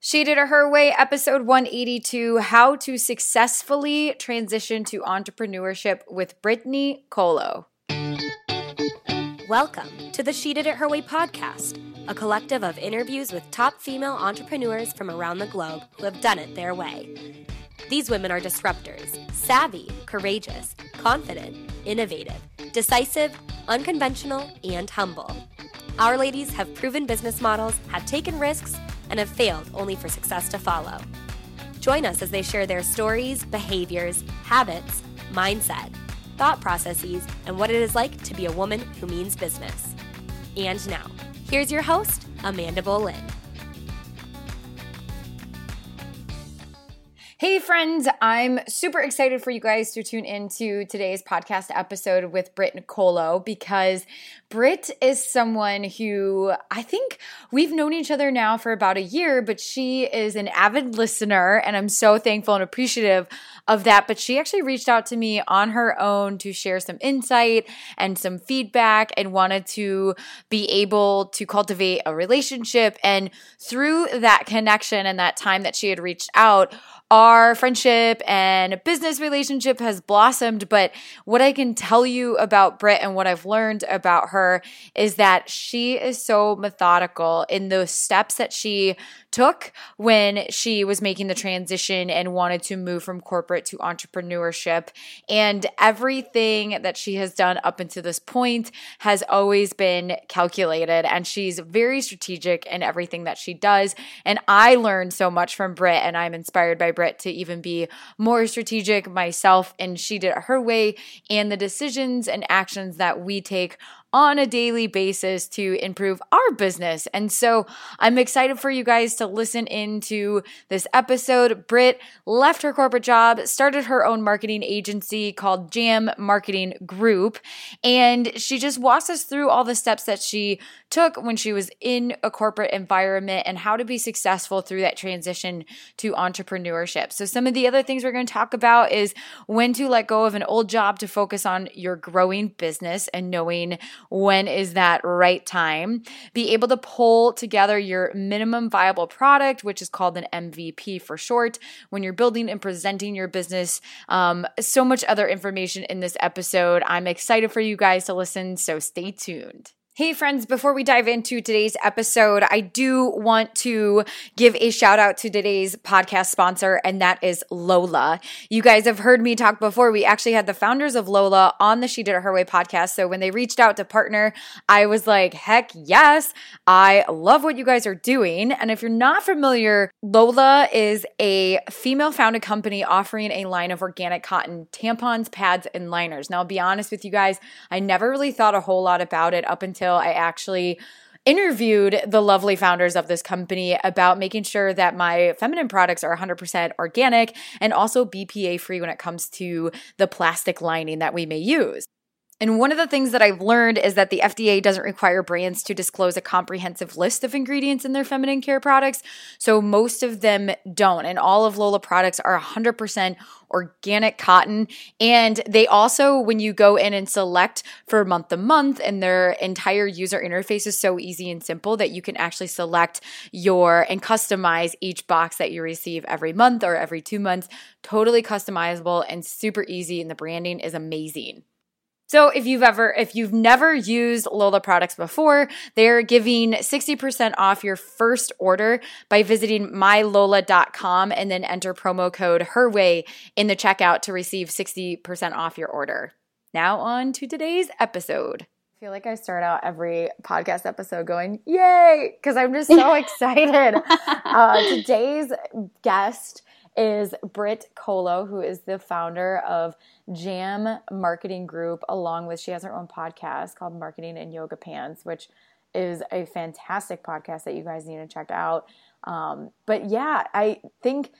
She Did It Her Way, episode 182 How to Successfully Transition to Entrepreneurship with Brittany Colo. Welcome to the She Did It Her Way podcast, a collective of interviews with top female entrepreneurs from around the globe who have done it their way. These women are disruptors, savvy, courageous, confident, innovative, decisive, unconventional, and humble. Our ladies have proven business models, have taken risks, and have failed only for success to follow. Join us as they share their stories, behaviors, habits, mindset, thought processes, and what it is like to be a woman who means business. And now, here's your host, Amanda Boleyn. Hey, friends, I'm super excited for you guys to tune into today's podcast episode with Britt Nicolo because Britt is someone who I think we've known each other now for about a year, but she is an avid listener, and I'm so thankful and appreciative of that. But she actually reached out to me on her own to share some insight and some feedback and wanted to be able to cultivate a relationship. And through that connection and that time that she had reached out, our friendship and business relationship has blossomed. But what I can tell you about Britt and what I've learned about her is that she is so methodical in the steps that she took when she was making the transition and wanted to move from corporate to entrepreneurship. And everything that she has done up until this point has always been calculated. And she's very strategic in everything that she does. And I learned so much from Britt, and I'm inspired by Britt to even be more strategic myself. And she did it her way. And the decisions and actions that we take on a daily basis to improve our business. And so I'm excited for you guys to listen into this episode. Britt left her corporate job, started her own marketing agency called Jam Marketing Group, and she just walks us through all the steps that she took when she was in a corporate environment and how to be successful through that transition to entrepreneurship. So some of the other things we're going to talk about is when to let go of an old job to focus on your growing business and knowing when is that right time. Be able to pull together your minimum viable product, which is called an MVP for short, when you're building and presenting your business. Um, so much other information in this episode. I'm excited for you guys to listen, so stay tuned. Hey, friends, before we dive into today's episode, I do want to give a shout out to today's podcast sponsor, and that is Lola. You guys have heard me talk before. We actually had the founders of Lola on the She Did It Her Way podcast. So when they reached out to partner, I was like, heck yes, I love what you guys are doing. And if you're not familiar, Lola is a female founded company offering a line of organic cotton tampons, pads, and liners. Now, I'll be honest with you guys, I never really thought a whole lot about it up until until I actually interviewed the lovely founders of this company about making sure that my feminine products are 100% organic and also BPA free when it comes to the plastic lining that we may use. And one of the things that I've learned is that the FDA doesn't require brands to disclose a comprehensive list of ingredients in their feminine care products. So most of them don't. And all of Lola products are 100% organic cotton. And they also, when you go in and select for month to month, and their entire user interface is so easy and simple that you can actually select your and customize each box that you receive every month or every two months. Totally customizable and super easy. And the branding is amazing. So if you've ever, if you've never used Lola products before, they're giving 60% off your first order by visiting mylola.com and then enter promo code HERWAY in the checkout to receive 60% off your order. Now on to today's episode. I feel like I start out every podcast episode going, yay, because I'm just so excited. uh, today's guest is Britt Colo, who is the founder of Jam Marketing Group, along with she has her own podcast called Marketing in Yoga Pants, which is a fantastic podcast that you guys need to check out. Um, but yeah, I think,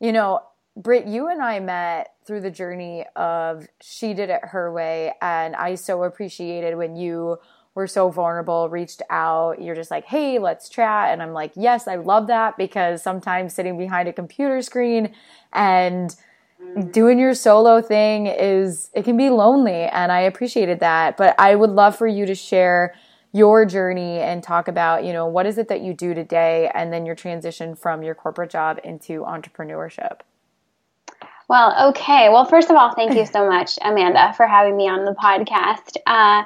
you know, Britt, you and I met through the journey of She Did It Her Way. And I so appreciated when you were so vulnerable, reached out. You're just like, hey, let's chat. And I'm like, yes, I love that because sometimes sitting behind a computer screen and doing your solo thing is, it can be lonely. And I appreciated that. But I would love for you to share your journey and talk about, you know, what is it that you do today and then your transition from your corporate job into entrepreneurship. Well, okay. Well, first of all, thank you so much, Amanda, for having me on the podcast. Uh,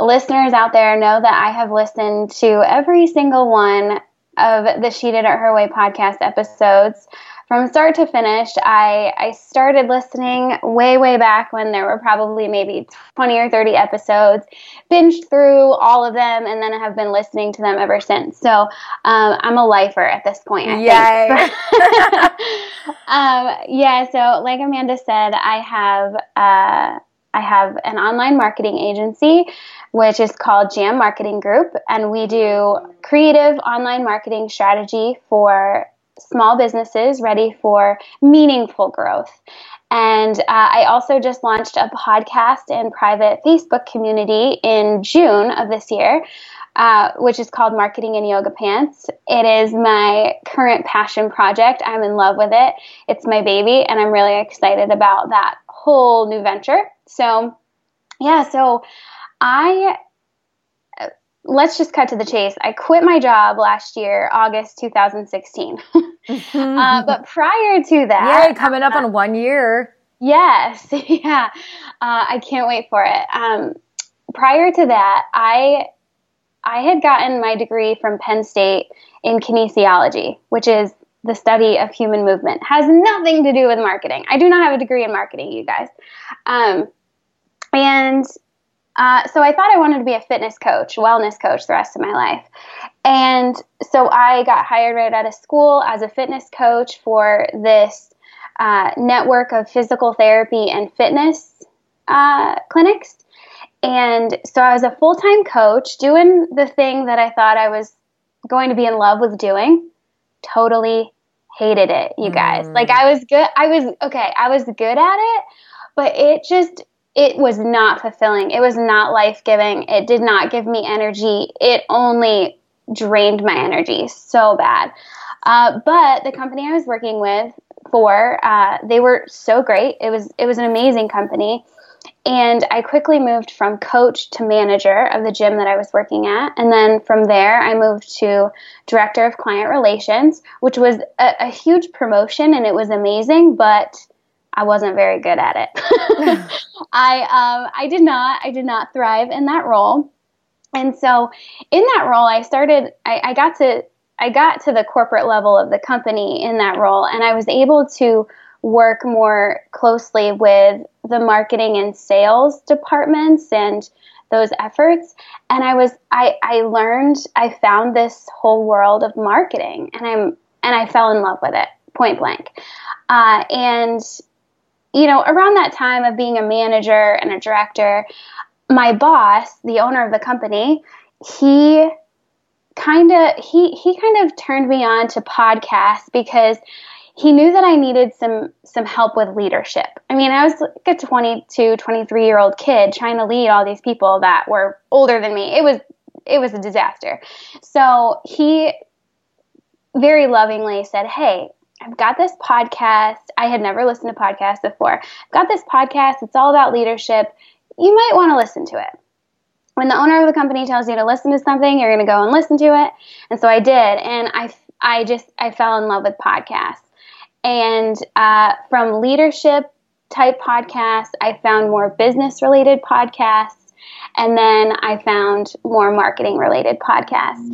listeners out there know that I have listened to every single one of the She Did It Her Way podcast episodes from start to finish. I, I started listening way, way back when there were probably maybe 20 or 30 episodes, binged through all of them, and then I have been listening to them ever since. So um, I'm a lifer at this point. I Yay. um, yeah, so like Amanda said, I have. Uh, I have an online marketing agency, which is called Jam Marketing Group, and we do creative online marketing strategy for small businesses ready for meaningful growth. And uh, I also just launched a podcast and private Facebook community in June of this year, uh, which is called Marketing in Yoga Pants. It is my current passion project. I'm in love with it. It's my baby, and I'm really excited about that whole new venture. So, yeah, so I let's just cut to the chase. I quit my job last year, August 2016. mm-hmm. uh, but prior to that, yeah, coming up uh, on one year. Yes, yeah, uh, I can't wait for it. Um, prior to that, I I had gotten my degree from Penn State in kinesiology, which is the study of human movement. Has nothing to do with marketing. I do not have a degree in marketing, you guys. Um, and uh, so I thought I wanted to be a fitness coach, wellness coach the rest of my life. And so I got hired right out of school as a fitness coach for this uh, network of physical therapy and fitness uh, clinics. And so I was a full time coach doing the thing that I thought I was going to be in love with doing. Totally hated it, you guys. Mm. Like I was good. I was okay. I was good at it, but it just it was not fulfilling. It was not life giving. It did not give me energy. It only drained my energy so bad. Uh, but the company I was working with for, uh, they were so great. It was it was an amazing company, and I quickly moved from coach to manager of the gym that I was working at, and then from there I moved to director of client relations, which was a, a huge promotion, and it was amazing, but I wasn't very good at it. I um, I did not I did not thrive in that role, and so in that role I started I, I got to I got to the corporate level of the company in that role, and I was able to work more closely with the marketing and sales departments and those efforts. And i was i i learned i found this whole world of marketing and i'm and i fell in love with it point blank. Uh, and you know, around that time of being a manager and a director, my boss, the owner of the company, he kind of he he kind of turned me on to podcasts because he knew that I needed some some help with leadership. I mean, I was like a 22, 23 year old kid trying to lead all these people that were older than me. It was it was a disaster. So he very lovingly said, "Hey, I've got this podcast. I had never listened to podcasts before. I've got this podcast. It's all about leadership. You might want to listen to it. When the owner of the company tells you to listen to something, you're going to go and listen to it. And so I did. And I, I just, I fell in love with podcasts. And uh, from leadership type podcasts, I found more business related podcasts. And then I found more marketing related podcasts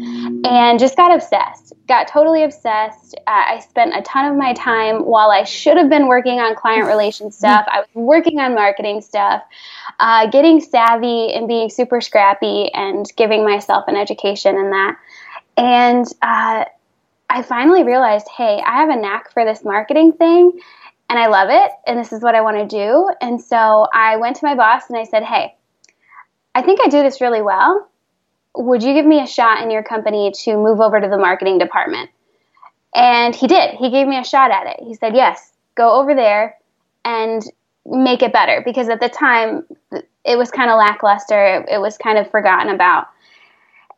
and just got obsessed. Got totally obsessed. Uh, I spent a ton of my time while I should have been working on client relations stuff. I was working on marketing stuff, uh, getting savvy and being super scrappy and giving myself an education in that. And uh, I finally realized hey, I have a knack for this marketing thing and I love it. And this is what I want to do. And so I went to my boss and I said, hey, I think I do this really well. Would you give me a shot in your company to move over to the marketing department? And he did. He gave me a shot at it. He said, Yes, go over there and make it better. Because at the time, it was kind of lackluster, it, was kind of forgotten about.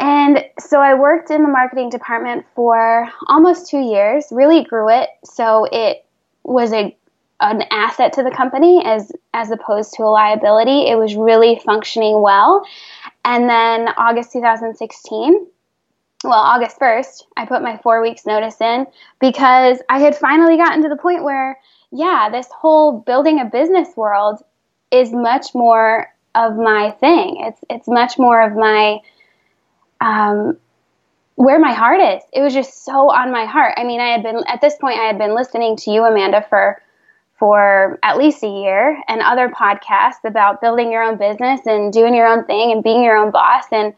And so I worked in the marketing department for almost two years, really grew it. So it was a an asset to the company as as opposed to a liability. It was really functioning well. And then August 2016, well, August 1st, I put my four weeks notice in because I had finally gotten to the point where, yeah, this whole building a business world is much more of my thing. It's it's much more of my um, where my heart is. It was just so on my heart. I mean, I had been at this point I had been listening to you, Amanda, for for at least a year and other podcasts about building your own business and doing your own thing and being your own boss and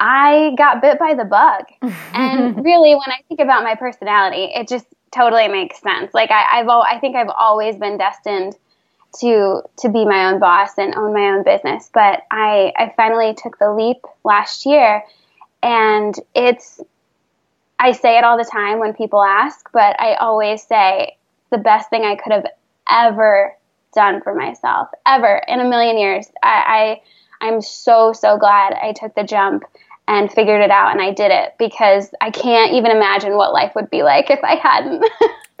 I got bit by the bug. and really when I think about my personality, it just totally makes sense. Like I, I've I think I've always been destined to to be my own boss and own my own business. But I I finally took the leap last year and it's I say it all the time when people ask, but I always say the best thing I could have ever done for myself, ever in a million years. I, I I'm so so glad I took the jump and figured it out and I did it because I can't even imagine what life would be like if I hadn't.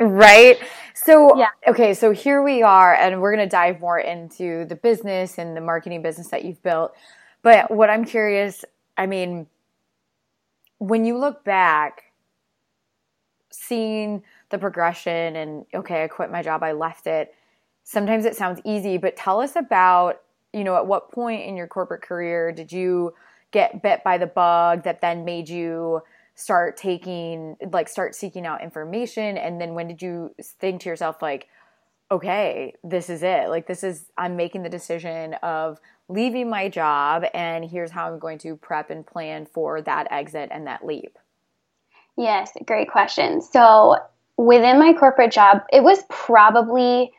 right? So, yeah. okay, so here we are, and we're going to dive more into the business and the marketing business that you've built. But what I'm curious, I mean, when you look back, seeing the progression and, okay, I quit my job, I left it, sometimes it sounds easy, but tell us about, you know, at what point in your corporate career did you get bit by the bug that then made you start taking like start seeking out information? And then when did you think to yourself like okay this is it. Like this is i'm making the decision of leaving my job and here's how i'm going to prep and plan for that exit and that leap yes great question so within my corporate job it was probably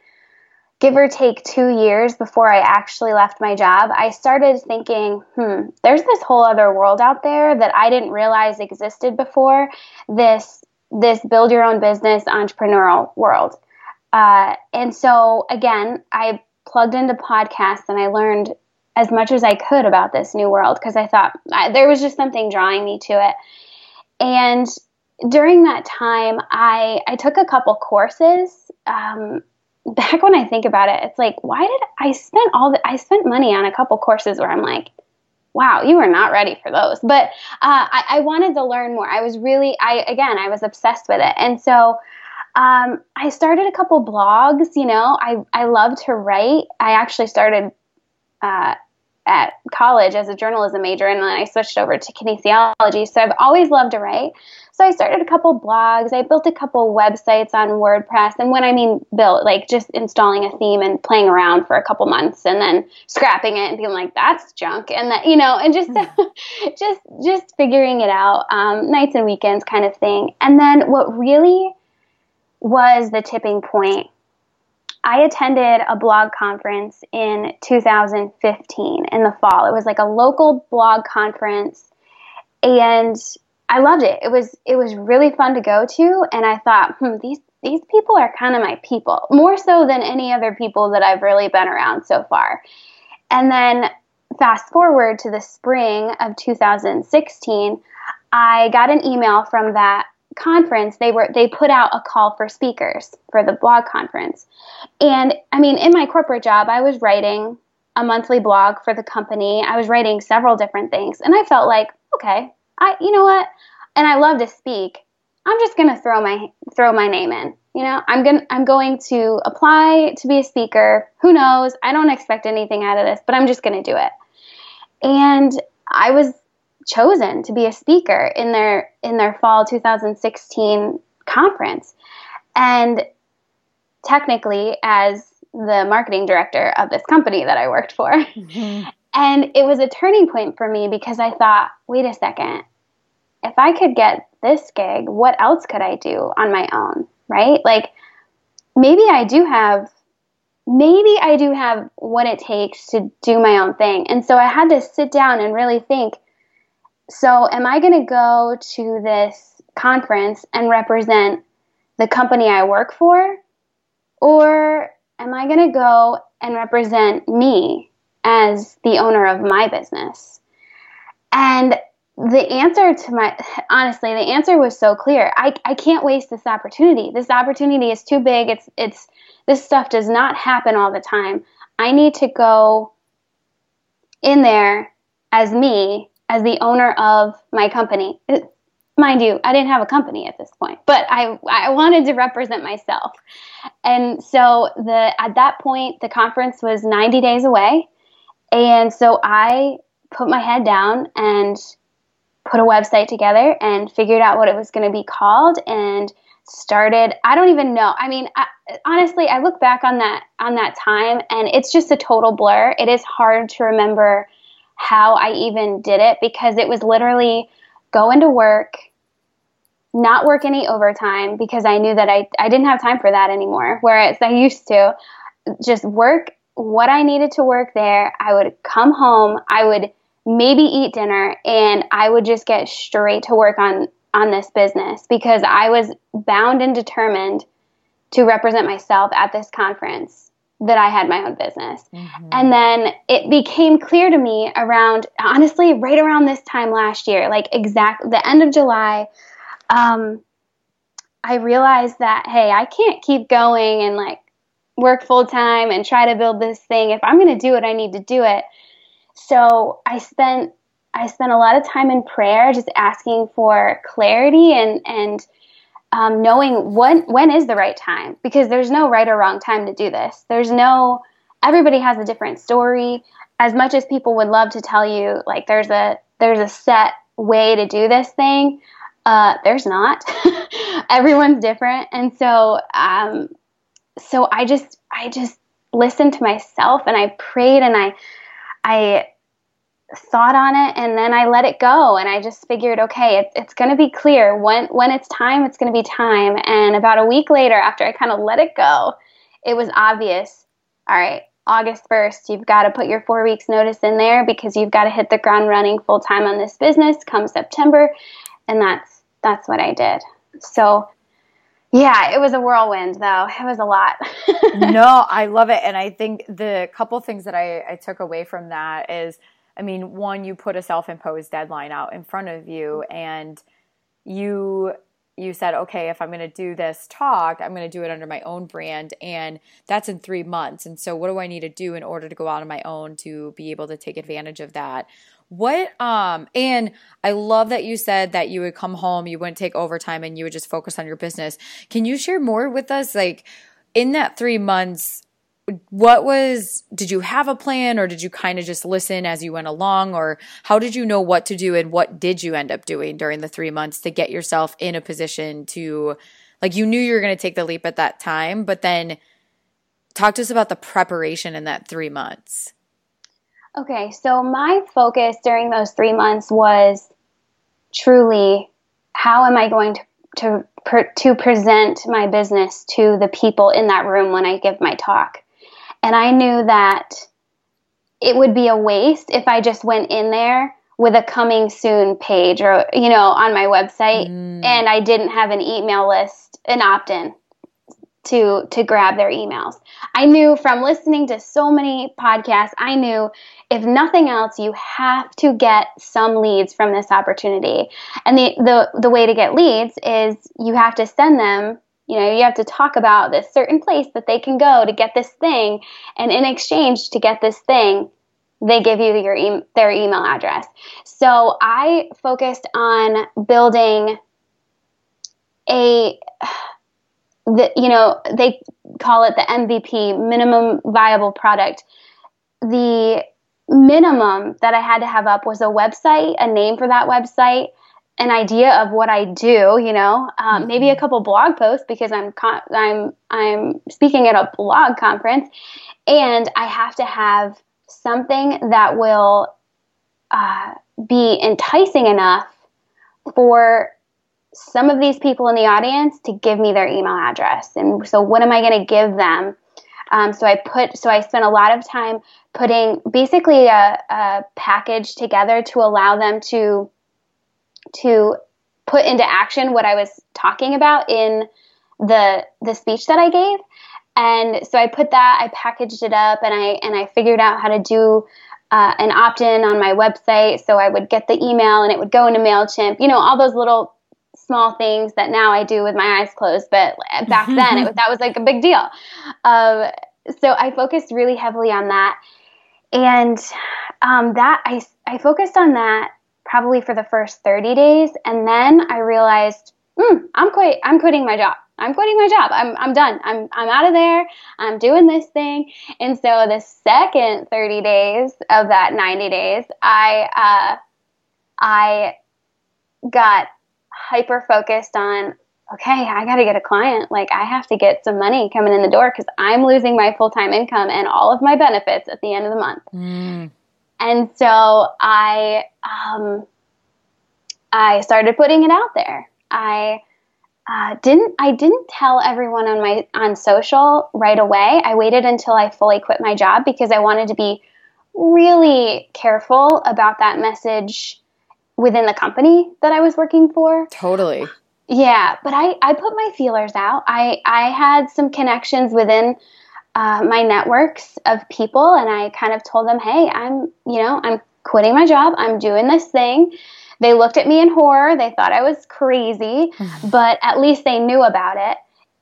give or take two years before I actually left my job, I started thinking, hmm, there's this whole other world out there that I didn't realize existed before. This this build your own business entrepreneurial world. Uh, and so again, I plugged into podcasts and I learned as much as I could about this new world because I thought I, there was just something drawing me to it. And during that time, I I took a couple courses. Um, back when I think about it, it's like, why did I spend all the, I spent money on a couple courses where I'm like, wow, you were not ready for those. But uh, I, I, wanted to learn more. I was really, I again, I was obsessed with it, and so um, I started a couple blogs. You know, I I love to write. I actually started. Uh, at college as a journalism major and then I switched over to kinesiology. So I've always loved to write. So I started a couple blogs. I built a couple websites on WordPress. And when I mean built, like just installing a theme and playing around for a couple months and then scrapping it and being like, that's junk. And that, you know, and just, just, just figuring it out, um, nights and weekends kind of thing. And then what really was the tipping point I attended a blog conference in 2015 in the fall. It was like a local blog conference and I loved it. It was it was really fun to go to, and I thought, hmm, these these people are kind of my people, more so than any other people that I've really been around so far. And then fast forward to the spring of 2016, I got an email from that conference. They were they put out a call for speakers for the blog conference. And I mean, in my corporate job, I was writing a monthly blog for the company. I was writing several different things, and I felt like, okay, I you know what? And I love to speak. I'm just going to throw my throw my name in. You know, I'm going I'm going to apply to be a speaker. Who knows? I don't expect anything out of this, but I'm just going to do it. And I was chosen to be a speaker in their in their fall 2016 conference. And technically as the marketing director of this company that I worked for. Mm-hmm. And it was a turning point for me because I thought, wait a second, if I could get this gig, what else could I do on my own? Right? Like maybe I do have maybe I do have what it takes to do my own thing. And so I had to sit down and really think so am I going to go to this conference and represent the company I work for? Or am I going to go and represent me as the owner of my business? And the answer to my honestly the answer was so clear I, I can't waste this opportunity this opportunity is too big it's it's this stuff does not happen all the time i need to go in there as me, as the owner of my company. Mind you, I didn't have a company at this point, but I, I wanted to represent myself. And so the, at that point, the conference was 90 days away. And so I put my head down and put a website together and figured out what it was going to be called and started i don't even know i mean I, honestly i look back on that on that time and it's just a total blur it is hard to remember how i even did it because it was literally go into work not work any overtime because i knew that i, I didn't have time for that anymore. Whereas i used to just work what i needed to work there. I would come home i would maybe eat dinner and i would just get straight to work on on this business because I was bound and determined to represent myself at this conference that I had my own business. Mm-hmm. And then it became clear to me around, honestly, right around this time last year, like exact the end of July, um, I realized that, hey, I can't keep going and like work full time and try to build this thing. If I'm going to do it, I need to do it. So I spent I spent a lot of time in prayer, just asking for clarity and and um, knowing when when is the right time because there's no right or wrong time to do this. There's no everybody has a different story. As much as people would love to tell you like there's a there's a set way to do this thing, uh, there's not. Everyone's different, and so um, so I just I just listened to myself and I prayed and I I thought on it and then I let it go and I just figured okay it, it's going to be clear when when it's time it's going to be time and about a week later after I kind of let it go it was obvious all right August 1st you've got to put your 4 weeks notice in there because you've got to hit the ground running full time on this business come September and that's that's what I did so yeah, it was a whirlwind though. It was a lot. no, I love it. And I think the couple things that I, I took away from that is I mean, one, you put a self-imposed deadline out in front of you, and you you said, okay, if I'm going to do this talk, I'm going to do it under my own brand, and that's in three months. And so, what do I need to do in order to go out on my own to be able to take advantage of that? What um and I love that you said that you would come home, you wouldn't take overtime and you would just focus on your business. Can you share more with us like in that 3 months what was did you have a plan or did you kind of just listen as you went along or how did you know what to do and what did you end up doing during the 3 months to get yourself in a position to like you knew you were going to take the leap at that time but then talk to us about the preparation in that 3 months okay so my focus during those 3 months was truly how am i going to to to present my business to the people in that room when I give my talk. And I knew that it would be a waste if I just went in there with a coming soon page or, you know, on my website mm. and I didn't have an email list, an opt in to to grab their emails. I knew from listening to so many podcasts, I knew if nothing else, you have to get some leads from this opportunity. And the the, the way to get leads is you have to send them you know, you have to talk about this certain place that they can go to get this thing, and in exchange to get this thing, they give you your e- their email address. So I focused on building a the, you know they call it the MVP minimum viable product. The minimum that I had to have up was a website, a name for that website, an idea of what I do, you know, um, maybe a mm-hmm. couple blog posts because I'm con- I'm I'm speaking at a blog conference, and I have to have something that will uh, be enticing enough for some of these people in the audience to give me their email address. And so, what am I going to give them? Um, so I put so I spent a lot of time putting basically a, a package together to allow them to to put into action what I was talking about in the the speech that I gave. And so I put that, I packaged it up, and I and I figured out how to do uh, an opt-in on my website. So I would get the email, and it would go into Mailchimp. You know, all those little small things that now I do with my eyes closed, but back then it was, that was like a big deal. Uh, so I focused really heavily on that. and um, that I, I focused on that probably for the first 30 days. And then I realized, mm, I'm quit, I'm quitting my job. I'm quitting my job. I'm, I'm done. I'm, I'm out of there. I'm doing this thing. And so the second 30 days of that 90 days, I, uh, I got hyper focused on, okay, I got to get a client. Like I have to get some money coming in the door because I'm losing my full time income and all of my benefits at the end of the month. Mm. And so I, um, I started putting it out there. I, uh, didn't I didn't tell everyone on my on social right away. I waited until I fully quit my job because I wanted to be really careful about that message within the company that I was working for. Totally. Yeah, but I, I put my feelers out. I, I had some connections within uh, my networks of people, and I kind of told them, hey, I'm, you know, I'm quitting my job. I'm doing this thing. They looked at me in horror. They thought I was crazy, but at least they knew about it.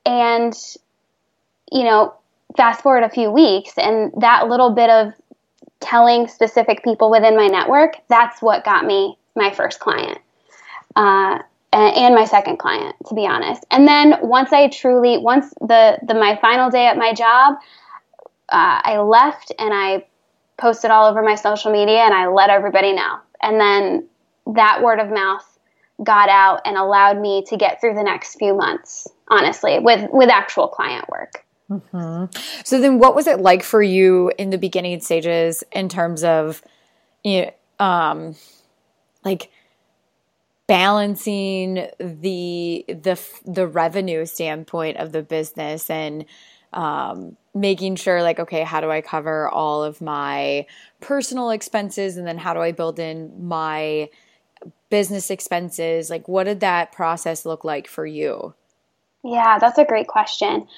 And, you know, fast forward a few weeks, and that little bit of telling specific people within my network, that's what got me my first client. Uh, and my second client to be honest. And then once i truly once the the my final day at my job uh, i left and i posted all over my social media and i let everybody know. And then that word of mouth got out and allowed me to get through the next few months honestly with with actual client work. Mm-hmm. so then what was it like for you in the beginning stages in terms of you know, um like balancing the the the revenue standpoint of the business and um, making sure like okay how do i cover all of my personal expenses? And then how do i build in my business expenses? Like what did that process look like for you? Yeah that's a great question.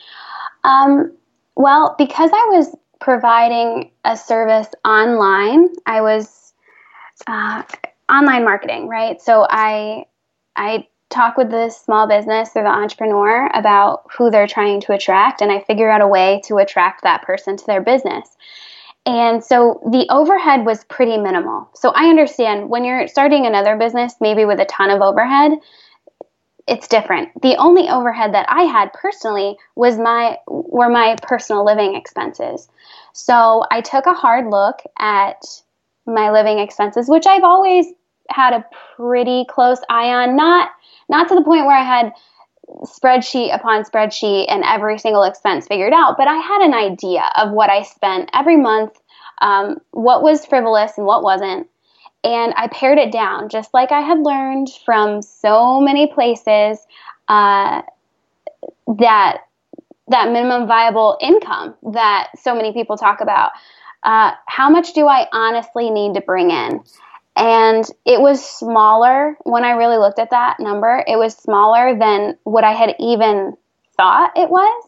Um, well because i was providing a service online i was uh, online marketing right so i i talk with the small business or the entrepreneur about who they're trying to attract and i figure out a way to attract that person to their business and so the overhead was pretty minimal. So I understand when you're starting another business, maybe with a ton of overhead, it's different. The only overhead that I had personally was my were my personal living expenses. So I took a hard look at my living expenses, which I've always had a pretty close eye on, not not to the point where I had spreadsheet upon spreadsheet and every single expense figured out, but I had an idea of what I spent every month, um, what was frivolous and what wasn't. And I pared it down, just like I had learned from so many places uh, that that minimum viable income that so many people talk about. Uh, how much do I honestly need to bring in? And it was smaller when I really looked at that number. It was smaller than what I had even thought it was.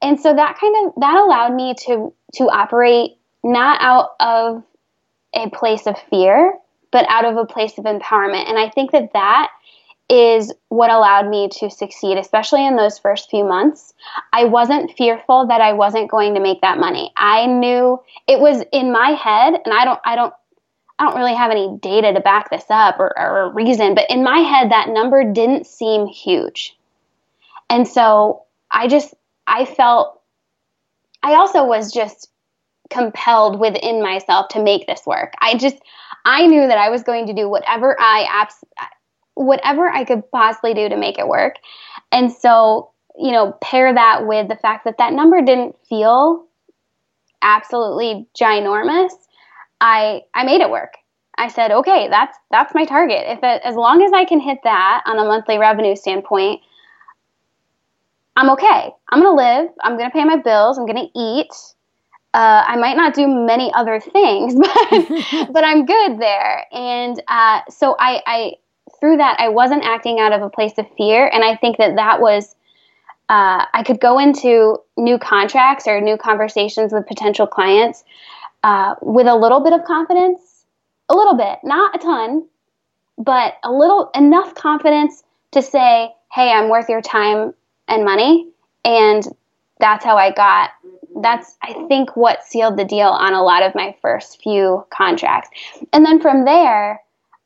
And so that kind of that allowed me to to operate not out of a place of fear, but out of a place of empowerment. And I think that that is what allowed me to succeed, especially in those first few months. I wasn't fearful that I wasn't going to make that money. I knew it was in my head, and I don't, I don't I don't really have any data to back this up or, or a reason, but in my head, that number didn't seem huge. And so I just, I felt, I also was just compelled within myself to make this work. I just, I knew that I was going to do whatever I abs- whatever I could possibly do to make it work. And so, you know, pair that with the fact that that number didn't feel absolutely ginormous I I made it work. I said, okay, that's that's my target. If it, as long as I can hit that on a monthly revenue standpoint, I'm okay. I'm gonna live. I'm gonna pay my bills. I'm gonna eat. Uh, I might not do many other things, but but I'm good there. And uh, so I, I through that I wasn't acting out of a place of fear, and I think that that was. Uh, I could go into new contracts or new conversations with potential clients uh, with a little bit of confidence, a little bit, not a ton, but a little enough confidence to say, hey, I'm worth your time and money. And that's how I got that's I think what sealed the deal on a lot of my first few contracts. And then from there,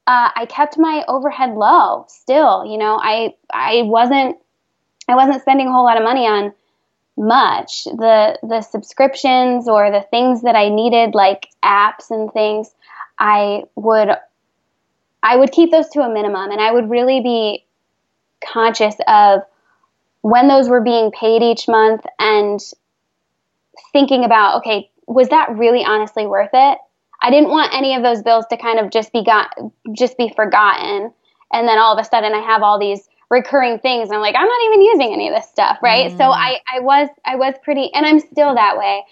uh, I kept my overhead low. Still, you know, I I wasn't I wasn't spending a whole lot of money on much. The the subscriptions or the things that I needed, like apps and things, I would I would keep those to a minimum, and I would really be conscious of when those were being paid each month and thinking about, okay, was that really honestly worth it? I didn't want any of those bills to kind of just be got just be forgotten and then all of a sudden I have all these recurring things and I'm like I'm not even using any of this stuff, right? Mm. So I I was I was pretty and I'm still that way.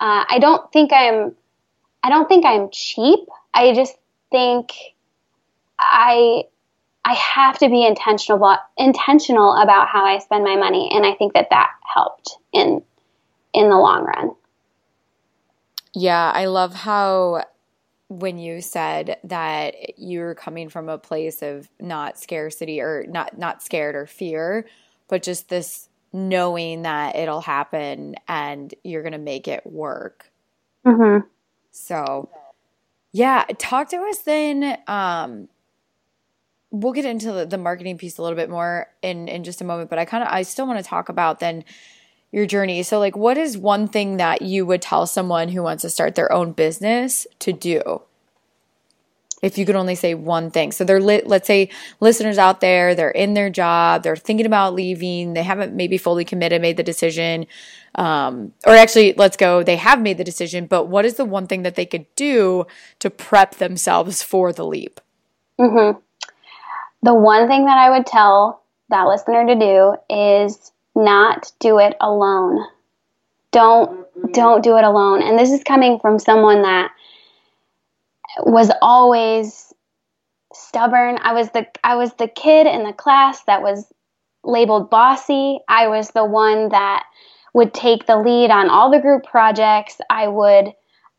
Uh, I don't think I'm I don't think I'm cheap. I just think I I have to be intentional about, intentional about how I spend my money, and I think that that helped in in the long run. Yeah, I love how when you said that you're coming from a place of not scarcity or not not scared or fear, but just this knowing that it'll happen and you're going to make it work. Mm-hmm. So, yeah, talk to us then um, we'll get into the, the marketing piece a little bit more in in just a moment but i kind of i still want to talk about then your journey. So like what is one thing that you would tell someone who wants to start their own business to do? If you could only say one thing. So they're lit, let's say listeners out there they're in their job they're thinking about leaving they haven't maybe fully committed made the decision um, or actually let's go they have made the decision but what is the one thing that they could do to prep themselves for the leap? Mm-hmm. The one thing that I would tell that listener to do is not do it alone. Don't mm-hmm. don't do it alone. And this is coming from someone that was always stubborn. I was the I was the kid in the class that was labeled bossy. I was the one that would take the lead on all the group projects. I would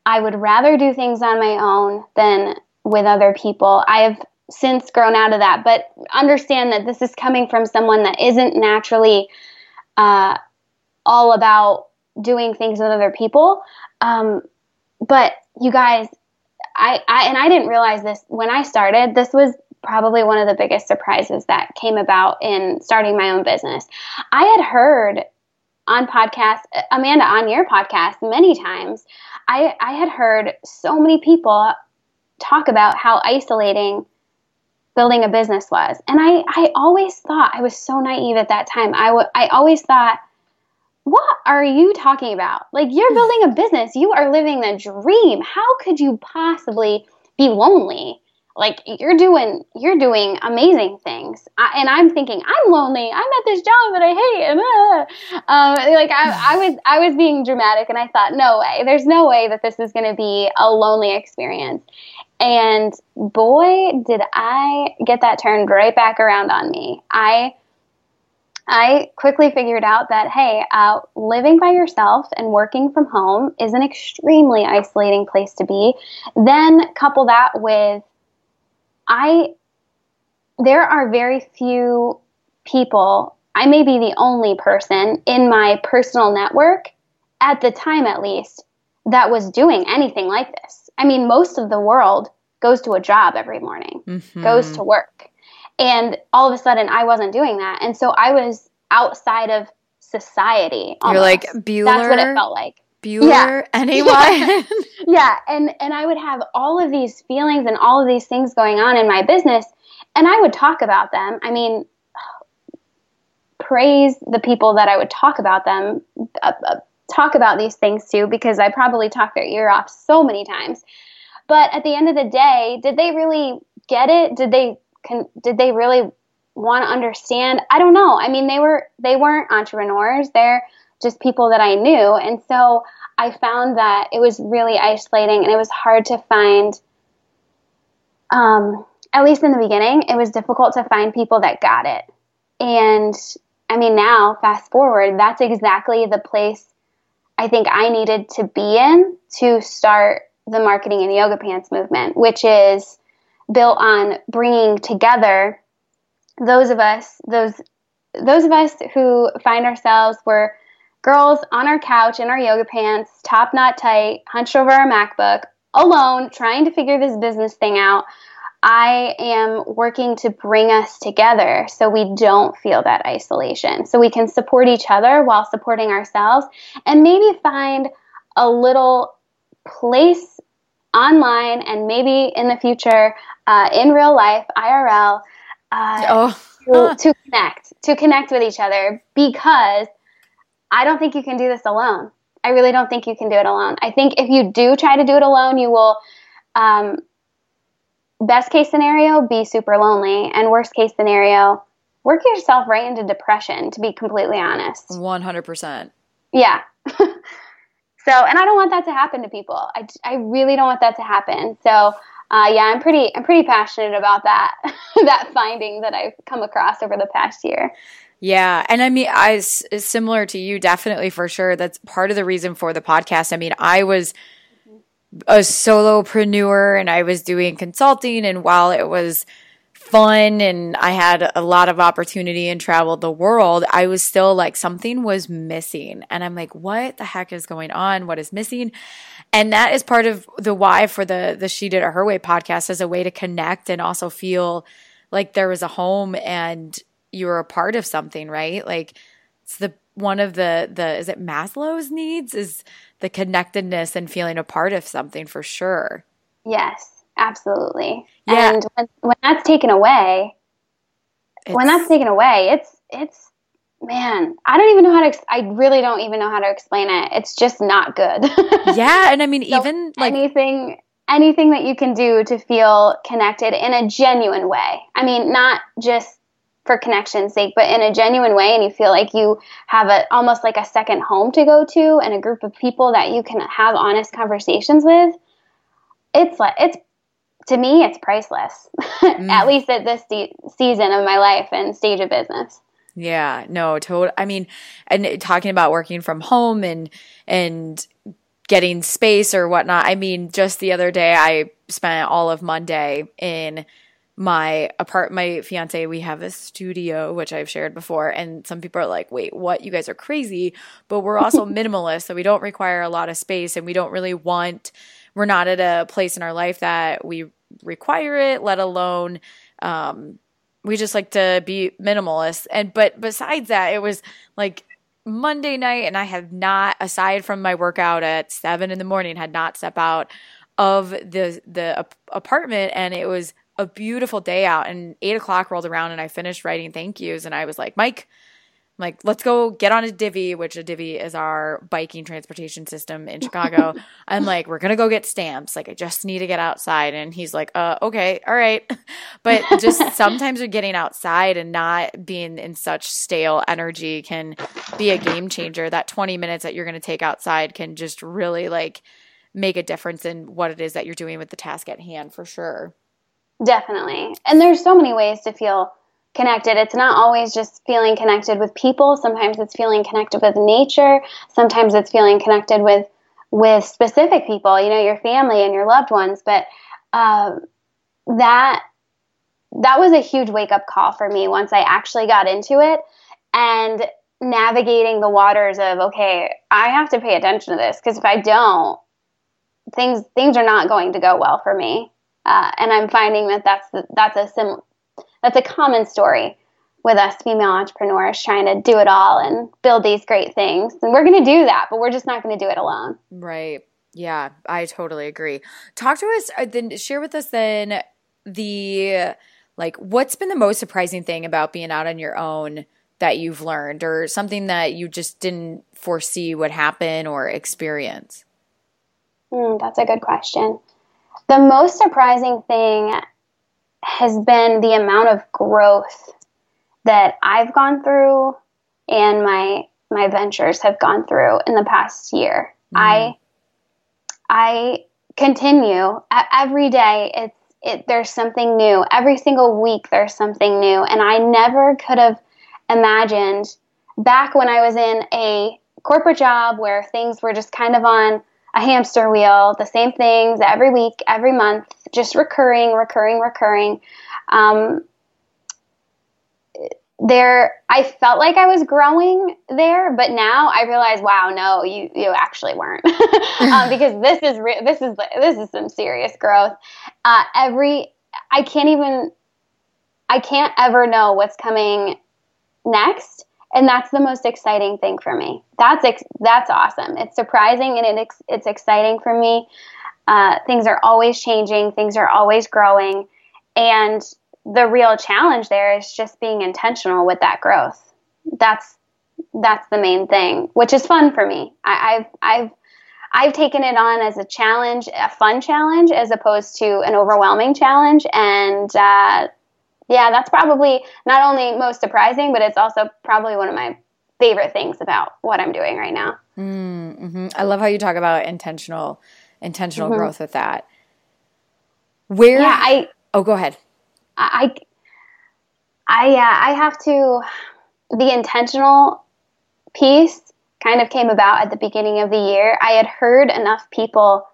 I would rather do things on my own than with other people. I have since grown out of that, but understand that this is coming from someone that isn't naturally uh, all about doing things with other people. Um, but you guys, I, I and I didn't realize this when I started. This was probably one of the biggest surprises that came about in starting my own business. I had heard on podcasts, Amanda, on your podcast many times, I, I had heard so many people talk about how isolating building a business was. And I, I always thought, I was so naive at that time. I, w- I always thought, what are you talking about? Like, you're hmm. building a business, you are living the dream. How could you possibly be lonely? Like you're doing, you're doing amazing things, I, and I'm thinking I'm lonely. I'm at this job that I hate, and uh, um, like I, I was, I was being dramatic, and I thought, no way, there's no way that this is going to be a lonely experience. And boy, did I get that turned right back around on me. I I quickly figured out that hey, uh, living by yourself and working from home is an extremely isolating place to be. Then couple that with I there are very few people. I may be the only person in my personal network at the time, at least, that was doing anything like this. I mean, most of the world goes to a job every morning, mm-hmm. goes to work. And all of a sudden, I wasn't doing that. And so I was outside of society. Almost. You're like Bueller. That's what it felt like. Bueller, yeah. anyone? Yeah. yeah. And, and I would have all of these feelings and all of these things going on in my business. And I would talk about them. I mean, praise the people that I would talk about them, uh, uh, talk about these things to because I probably talked their ear off so many times. But at the end of the day, did they really get it? Did they can, did they really want to understand? I don't know. I mean, they were they weren't entrepreneurs. They're just people that I knew. And so I found that it was really isolating and it was hard to find um, at least in the beginning, it was difficult to find people that got it. And I mean, now, fast forward, that's exactly the place I think I needed to be in to start the marketing and yoga pants movement, which is built on bringing together those of us, those those of us who find ourselves we're girls on our couch in our yoga pants, top knot tight, hunched over our MacBook, alone, trying to figure this business thing out. I am working to bring us together so we don't feel that isolation. So we can support each other while supporting ourselves and maybe find a little place online and maybe in the future uh, in real life, IRL, uh, oh. to, to connect, to connect with each other because I don't think you can do this alone. I really don't think you can do it alone. I think if you do try to do it alone, you will, um, best case scenario, be super lonely, and worst case scenario, work yourself right into depression, to be completely honest. 100%. Yeah. so, and I don't want that to happen to people. I, I really don't want that to happen. So, uh, yeah, I'm pretty, I'm pretty passionate about that, that finding that I've come across over the past year. Yeah. And I mean, I, similar to you, definitely for sure. That's part of the reason for the podcast. I mean, I was a solopreneur and I was doing consulting. And while it was fun and I had a lot of opportunity and traveled the world, I was still like, something was missing. And I'm like, what the heck is going on? What is missing? And that is part of the why for the, the She Did It Her Way podcast as a way to connect and also feel like there was a home and you were a part of something, right? Like it's the one of the the is it Maslow's needs is the connectedness and feeling a part of something for sure. Yes, absolutely. Yeah. And when, when that's taken away, it's, when that's taken away, it's it's man, I don't even know how to. I really don't even know how to explain it. It's just not good. yeah, and I mean, so even like anything, anything that you can do to feel connected in a genuine way. I mean, not just for connection's sake, but in a genuine way, and you feel like you have a almost like a second home to go to and a group of people that you can have honest conversations with. It's like it's to me, it's priceless. Mm. at least at this de- season of my life and stage of business. Yeah, no, total. I mean, and talking about working from home and and getting space or whatnot. I mean, just the other day, I spent all of Monday in my apart my fiance we have a studio which I've shared before and some people are like wait what? You guys are crazy. But we're also minimalist so we don't require a lot of space and we don't really want we're not at a place in our life that we require it let alone um, we just like to be minimalist. And but besides that it was like Monday night and I have not aside from my workout at 7 in the morning had not stepped out of the the apartment and it was a beautiful day out and eight o'clock rolled around and I finished writing thank yous and I was like, Mike, I'm like, let's go get on a divvy, which a divvy is our biking transportation system in Chicago. I'm like, we're gonna go get stamps. Like, I just need to get outside. And he's like, uh, okay, all right. But just sometimes you're getting outside and not being in such stale energy can be a game changer. That 20 minutes that you're gonna take outside can just really like make a difference in what it is that you're doing with the task at hand for sure. Definitely. And there's so many ways to feel connected. It's not always just feeling connected with people. Sometimes it's feeling connected with nature. Sometimes it's feeling connected with with specific people, you know, your family and your loved ones. But um, that that was a huge wake up call for me once I actually got into it and navigating the waters of okay, I have to pay attention to this because if I don't, things things are not going to go well for me. Uh, and I'm finding that that's that's a sim that's a common story with us female entrepreneurs trying to do it all and build these great things. And we're going to do that, but we're just not going to do it alone. Right. Yeah, I totally agree. Talk to us uh, then share with us then the like what's been the most surprising thing about being out on your own that you've learned or something that you just didn't foresee would happen or experience? Mm, that's a good question. The most surprising thing has been the amount of growth that I've gone through and my my ventures have gone through in the past year. Mm. I I continue every day it's it there's something new. Every single week there's something new and I never could have imagined back when I was in a corporate job where things were just kind of on a hamster wheel, the same things every week, every month, just recurring, recurring, recurring. Um, there I felt like I was growing there, but now I realize, wow, no, you you actually weren't, um, because this is re- this is this is some serious growth. Uh, every I can't even I can't ever know what's coming next, and that's the most exciting thing for me. That's ex- that's awesome. It's surprising and it ex- it's exciting for me. Uh, things are always changing. Things are always growing, and the real challenge there is just being intentional with that growth. That's that's the main thing, which is fun for me. I, I've I've I've taken it on as a challenge, a fun challenge, as opposed to an overwhelming challenge. And uh, yeah, that's probably not only most surprising, but it's also probably one of my favorite things about what I'm doing right now. Mm-hmm. I love how you talk about intentional intentional mm-hmm. growth with that. Where? Yeah, I. Oh, go ahead. I, I, uh, I have to. The intentional piece kind of came about at the beginning of the year. I had heard enough people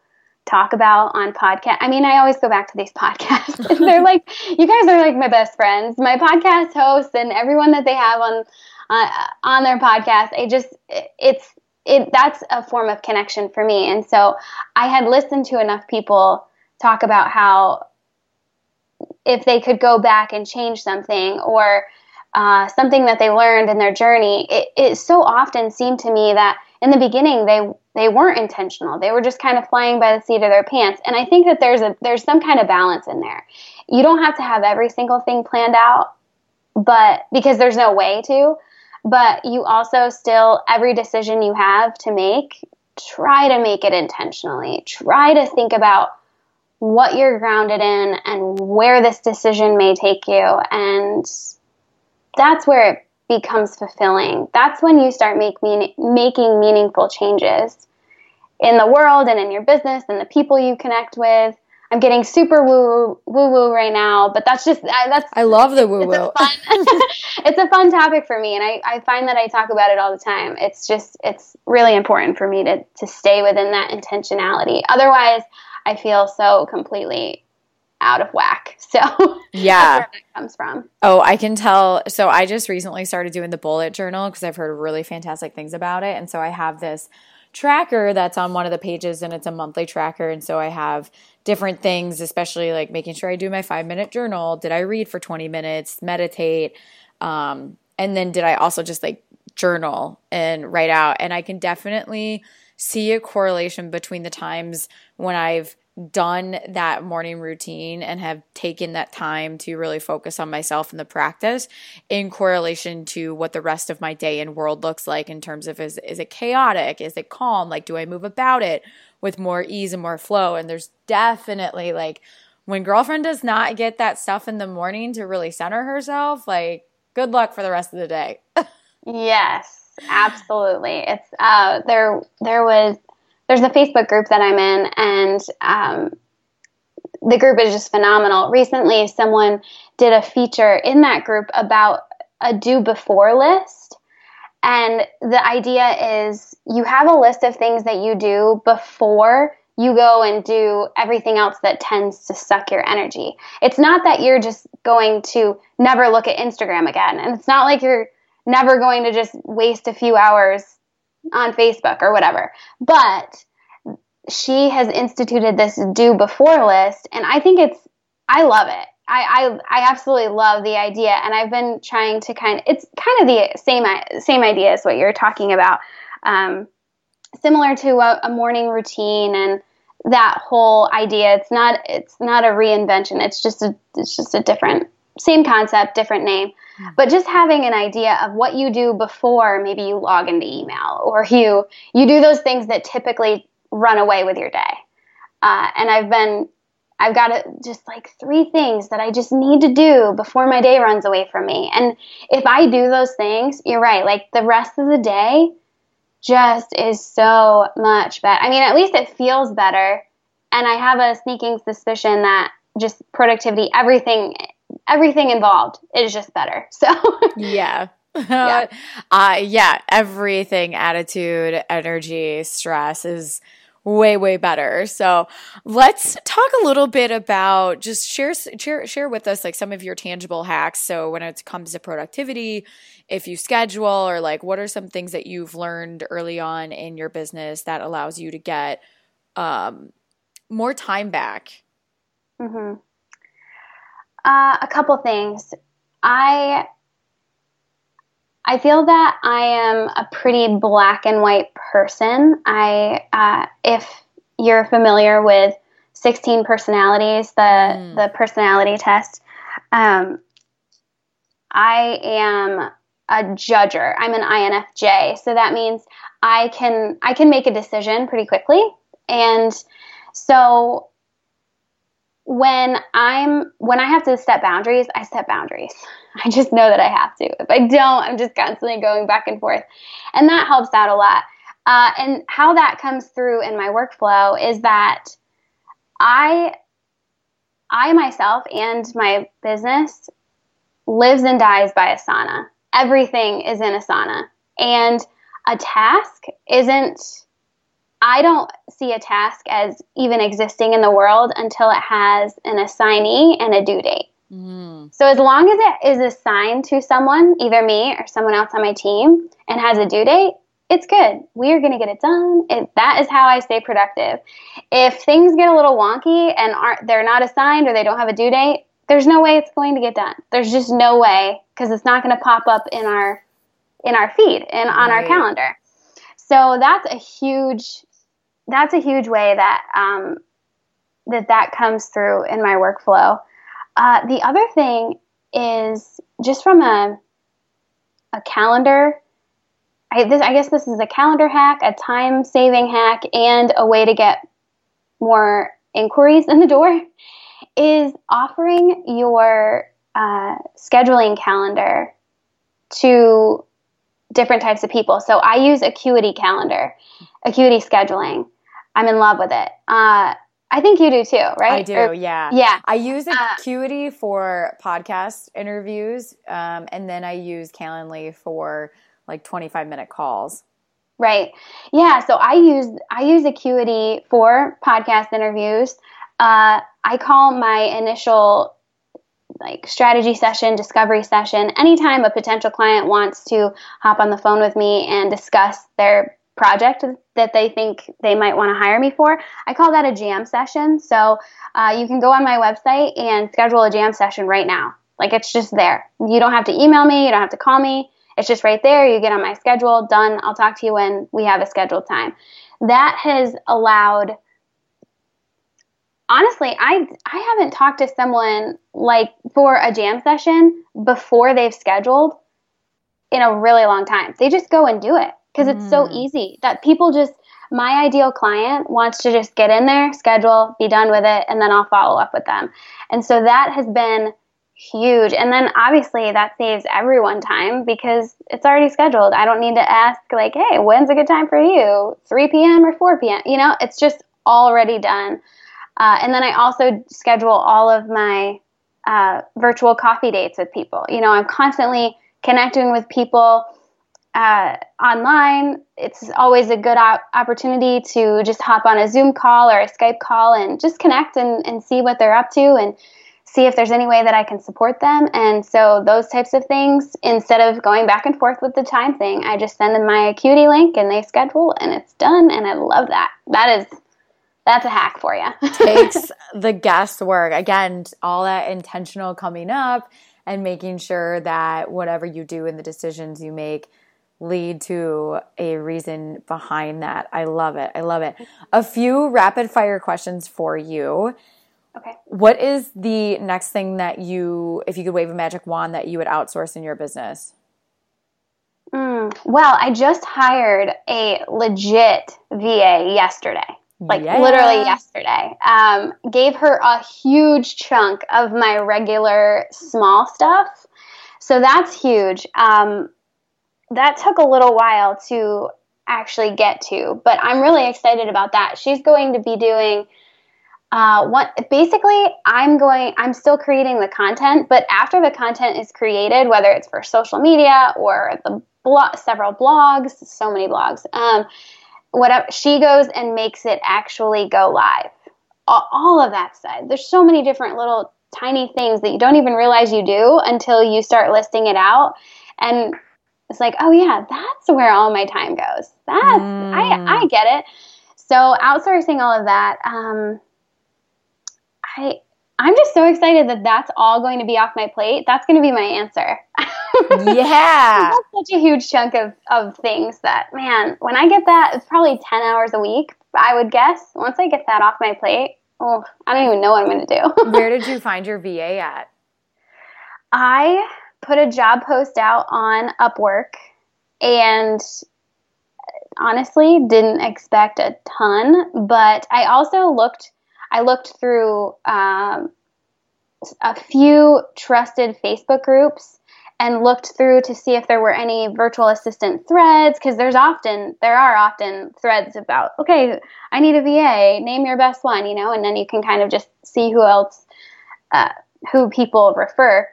talk about on podcast. I mean, I always go back to these podcasts. They're like, you guys are like my best friends. My podcast hosts and everyone that they have on uh, on their podcast. I just it's it that's a form of connection for me. And so I had listened to enough people talk about how if they could go back and change something or uh, something that they learned in their journey, it, it so often seemed to me that in the beginning they they weren't intentional. They were just kind of flying by the seat of their pants. And I think that there's a there's some kind of balance in there. You don't have to have every single thing planned out, but because there's no way to. But you also still every decision you have to make, try to make it intentionally. Try to think about what you're grounded in and where this decision may take you. And that's where it becomes fulfilling. That's when you start make mean, making meaningful changes in the world and in your business and the people you connect with. I'm getting super woo woo woo right now, but that's just that's. I love the woo woo. It's, it's, a fun topic for me, and I, I find that I talk about it all the time. It's just it's really important for me to to stay within that intentionality. Otherwise, I feel so completely out of whack. So yeah, that comes from. Oh, I can tell. So I just recently started doing the bullet journal because I've heard really fantastic things about it, and so I have this tracker that's on one of the pages, and it's a monthly tracker, and so I have different things, especially like making sure I do my five minute journal. Did I read for twenty minutes? Meditate. Um, and then did I also just like journal and write out? And I can definitely see a correlation between the times when I've done that morning routine and have taken that time to really focus on myself and the practice in correlation to what the rest of my day and world looks like in terms of is is it chaotic? Is it calm? Like do I move about it with more ease and more flow? And there's definitely like when girlfriend does not get that stuff in the morning to really center herself like good luck for the rest of the day. Yes absolutely. It's uh there there was there's a Facebook group that I'm in, and um, the group is just phenomenal. Recently, someone did a feature in that group about a do before list. And the idea is you have a list of things that you do before you go and do everything else that tends to suck your energy. It's not that you're just going to never look at Instagram again. And it's not like you're never going to just waste a few hours on Facebook or whatever. But she has instituted this do before list, and I think it's, I love it. I, I, I absolutely love the idea, and I've been trying to kind of, it's kind of the same same idea as what you're talking about, um, similar to a, a morning routine and that whole idea. It's not it's not a reinvention. It's just a it's just a different same concept, different name. But just having an idea of what you do before maybe you log into email or you you do those things that typically run away with your day. Uh, and I've been I've got a, just like three things that I just need to do before my day runs away from me. And if I do those things, you're right. Like the rest of the day just is so much better. I mean, at least it feels better. And I have a sneaking suspicion that just productivity, everything everything involved is just better. So yeah. yeah. uh, yeah, everything, attitude, energy, stress is way way better so let's talk a little bit about just share share share with us like some of your tangible hacks so when it comes to productivity if you schedule or like what are some things that you've learned early on in your business that allows you to get um, more time back mm-hmm. Uh, a couple things i I feel that I am a pretty black and white person. I, uh, if you're familiar with 16 personalities, the mm. the personality test, um, I am a judger. I'm an INFJ, so that means I can I can make a decision pretty quickly, and so when I'm when I have to set boundaries, I set boundaries. I just know that I have to. If I don't, I'm just constantly going back and forth, and that helps out a lot. Uh, and how that comes through in my workflow is that I I myself and my business lives and dies by Asana. Everything is in Asana, and a task isn't I don't see a task as even existing in the world until it has an assignee and a due date. Mm. So as long as it is assigned to someone, either me or someone else on my team, and has a due date, it's good. We are going to get it done. It, that is how I stay productive. If things get a little wonky and aren't they're not assigned or they don't have a due date, there's no way it's going to get done. There's just no way because it's not going to pop up in our in our feed and on right. our calendar. So that's a huge that's a huge way that um, that that comes through in my workflow. Uh, the other thing is just from a a calendar. I, this, I guess this is a calendar hack, a time saving hack, and a way to get more inquiries in the door. Is offering your uh, scheduling calendar to different types of people. So I use Acuity Calendar, Acuity Scheduling. I'm in love with it. Uh, I think you do too, right? I do, or, yeah. Yeah. I use Acuity uh, for podcast interviews, um, and then I use Calendly for like 25 minute calls. Right. Yeah. So I use I use Acuity for podcast interviews. Uh, I call my initial like strategy session, discovery session, anytime a potential client wants to hop on the phone with me and discuss their project that they think they might want to hire me for. I call that a jam session. So uh, you can go on my website and schedule a jam session right now. Like it's just there. You don't have to email me, you don't have to call me. It's just right there. You get on my schedule, done. I'll talk to you when we have a scheduled time. That has allowed honestly, I I haven't talked to someone like for a jam session before they've scheduled in a really long time. They just go and do it because it's so mm. easy that people just my ideal client wants to just get in there, schedule, be done with it, and then I'll follow up with them. And so that has been huge. And then obviously that saves everyone time because it's already scheduled. I don't need to ask, like, hey, when's a good time for you? 3 p.m. or 4 p.m.? You know, it's just already done. Uh, and then I also schedule all of my uh, virtual coffee dates with people. You know, I'm constantly connecting with people uh, online. It's always a good op- opportunity to just hop on a Zoom call or a Skype call and just connect and, and see what they're up to and see if there's any way that I can support them. And so those types of things, instead of going back and forth with the time thing, I just send them my Acuity link and they schedule and it's done. And I love that. That is that's a hack for you. Takes the guesswork. Again, all that intentional coming up and making sure that whatever you do and the decisions you make lead to a reason behind that. I love it. I love it. A few rapid fire questions for you. Okay. What is the next thing that you, if you could wave a magic wand, that you would outsource in your business? Mm, well, I just hired a legit VA yesterday. Like yeah. literally yesterday. Um, gave her a huge chunk of my regular small stuff. So that's huge. Um, that took a little while to actually get to, but I'm really excited about that. She's going to be doing uh, what basically I'm going, I'm still creating the content, but after the content is created, whether it's for social media or the blog, several blogs, so many blogs, um, whatever she goes and makes it actually go live. All, all of that said, There's so many different little tiny things that you don't even realize you do until you start listing it out. And it's like, oh yeah, that's where all my time goes. That's mm. I I get it. So outsourcing all of that, um, I I'm just so excited that that's all going to be off my plate. That's going to be my answer. Yeah. that's such a huge chunk of, of things that, man, when I get that, it's probably 10 hours a week, I would guess. Once I get that off my plate, oh, I don't even know what I'm going to do. Where did you find your VA at? I put a job post out on Upwork and honestly didn't expect a ton, but I also looked I looked through um, a few trusted Facebook groups and looked through to see if there were any virtual assistant threads because there's often there are often threads about okay i need a va name your best one you know and then you can kind of just see who else uh, who people refer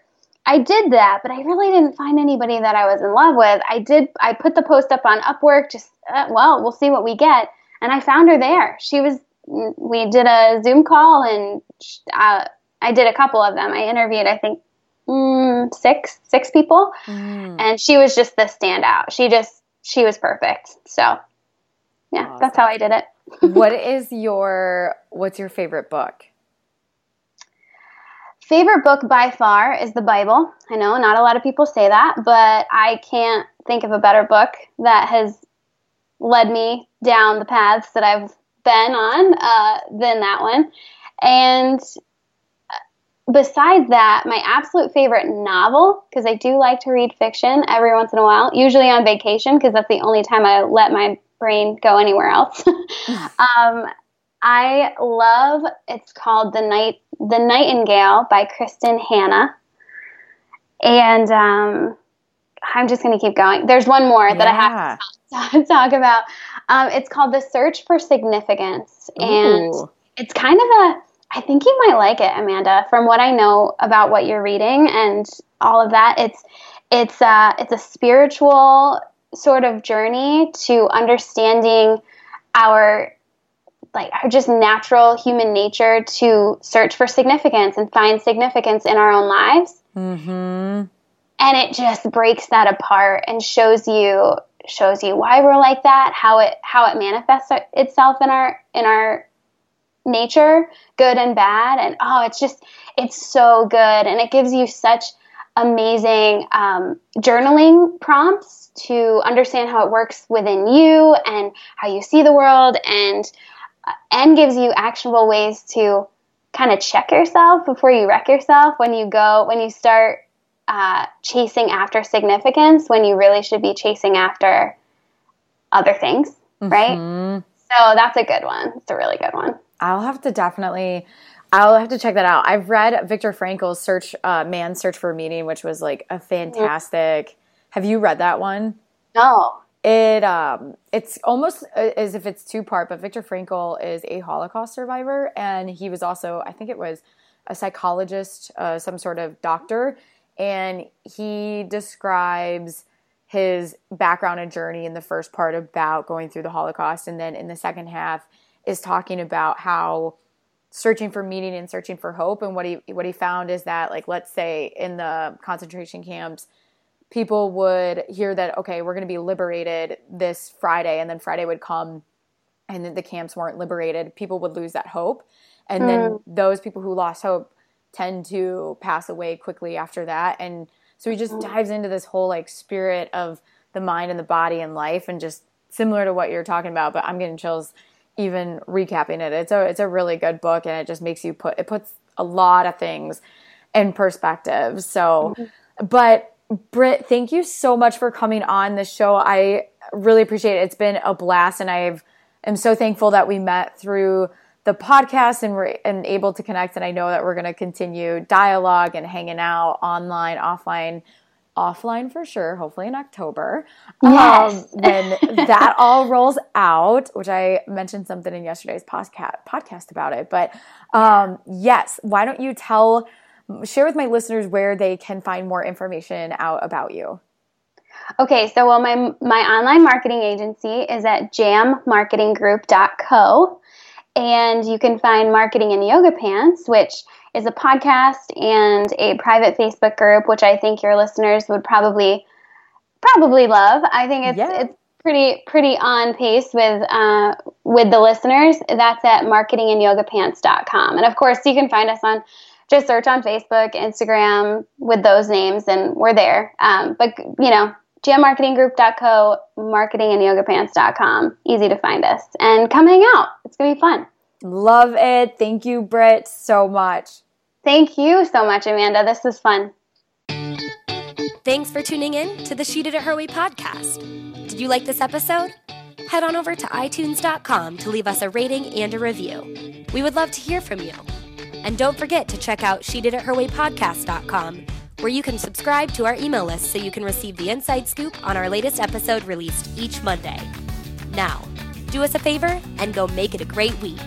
i did that but i really didn't find anybody that i was in love with i did i put the post up on upwork just uh, well we'll see what we get and i found her there she was we did a Zoom call and uh, I did a couple of them. I interviewed, I think, mm, six six people, mm. and she was just the standout. She just she was perfect. So yeah, awesome. that's how I did it. what is your what's your favorite book? Favorite book by far is the Bible. I know not a lot of people say that, but I can't think of a better book that has led me down the paths that I've been on uh, than that one. And uh, besides that, my absolute favorite novel, because I do like to read fiction every once in a while, usually on vacation, because that's the only time I let my brain go anywhere else. um, I love. It's called the night the Nightingale by Kristin Hannah, and um, I'm just going to keep going. There's one more yeah. that I have to talk about. Um, it's called The Search for Significance. And Ooh. it's kind of a, I think you might like it, Amanda, from what I know about what you're reading and all of that. It's, it's, a, it's a spiritual sort of journey to understanding our like our just natural human nature to search for significance and find significance in our own lives. Mm-hmm. And it just breaks that apart and shows you shows you why we're like that, how it how it manifests itself in our in our nature, good and bad, and oh, it's just it's so good, and it gives you such amazing um, journaling prompts to understand how it works within you and how you see the world, and and gives you actionable ways to kind of check yourself before you wreck yourself when you go when you start uh, chasing after significance when you really should be chasing after other things, mm-hmm. right? So that's a good one. It's a really good one. I'll have to definitely. I'll have to check that out. I've read Viktor Frankl's Search uh, Man's Search for Meaning, which was like a fantastic. Mm-hmm. Have you read that one? No. It um, it's almost uh, as if it's two part, but Viktor Frankl is a Holocaust survivor, and he was also, I think it was a psychologist, uh, some sort of doctor, and he describes his background and journey in the first part about going through the Holocaust, and then in the second half is talking about how searching for meaning and searching for hope. And what he what he found is that, like, let's say in the concentration camps, people would hear that okay, we're going to be liberated this Friday, and then Friday would come, and then the camps weren't liberated. People would lose that hope, and mm. then those people who lost hope tend to pass away quickly after that. And so he just mm. dives into this whole like spirit of the mind and the body and life and just similar to what you're talking about, but I'm getting chills even recapping it. It's a it's a really good book and it just makes you put it puts a lot of things in perspective. So mm-hmm. but Britt, thank you so much for coming on the show. I really appreciate it. It's been a blast and I've am so thankful that we met through the podcast and we're and able to connect. And I know that we're going to continue dialogue and hanging out online, offline, offline for sure. Hopefully in October, yes. um, when that all rolls out. Which I mentioned something in yesterday's podcast podcast about it. But um, yes, why don't you tell? Share with my listeners where they can find more information out about you. Okay, so well, my my online marketing agency is at jammarketinggroup.co, and you can find Marketing in Yoga Pants, which is a podcast and a private Facebook group, which I think your listeners would probably probably love. I think it's yeah. it's pretty pretty on pace with uh, with the listeners. That's at marketinginyogapants.com, and of course you can find us on just search on Facebook, Instagram with those names, and we're there. Um, but you know, jammarketinggroup.co, marketinginyogapants.com, easy to find us, and come hang out. It's gonna be fun. Love it. Thank you, Britt, so much. Thank you so much, Amanda. This was fun. Thanks for tuning in to the She Did It Her Way podcast. Did you like this episode? Head on over to itunes.com to leave us a rating and a review. We would love to hear from you. And don't forget to check out she did it her way podcast.com, where you can subscribe to our email list so you can receive the inside scoop on our latest episode released each Monday. Now, do us a favor and go make it a great week.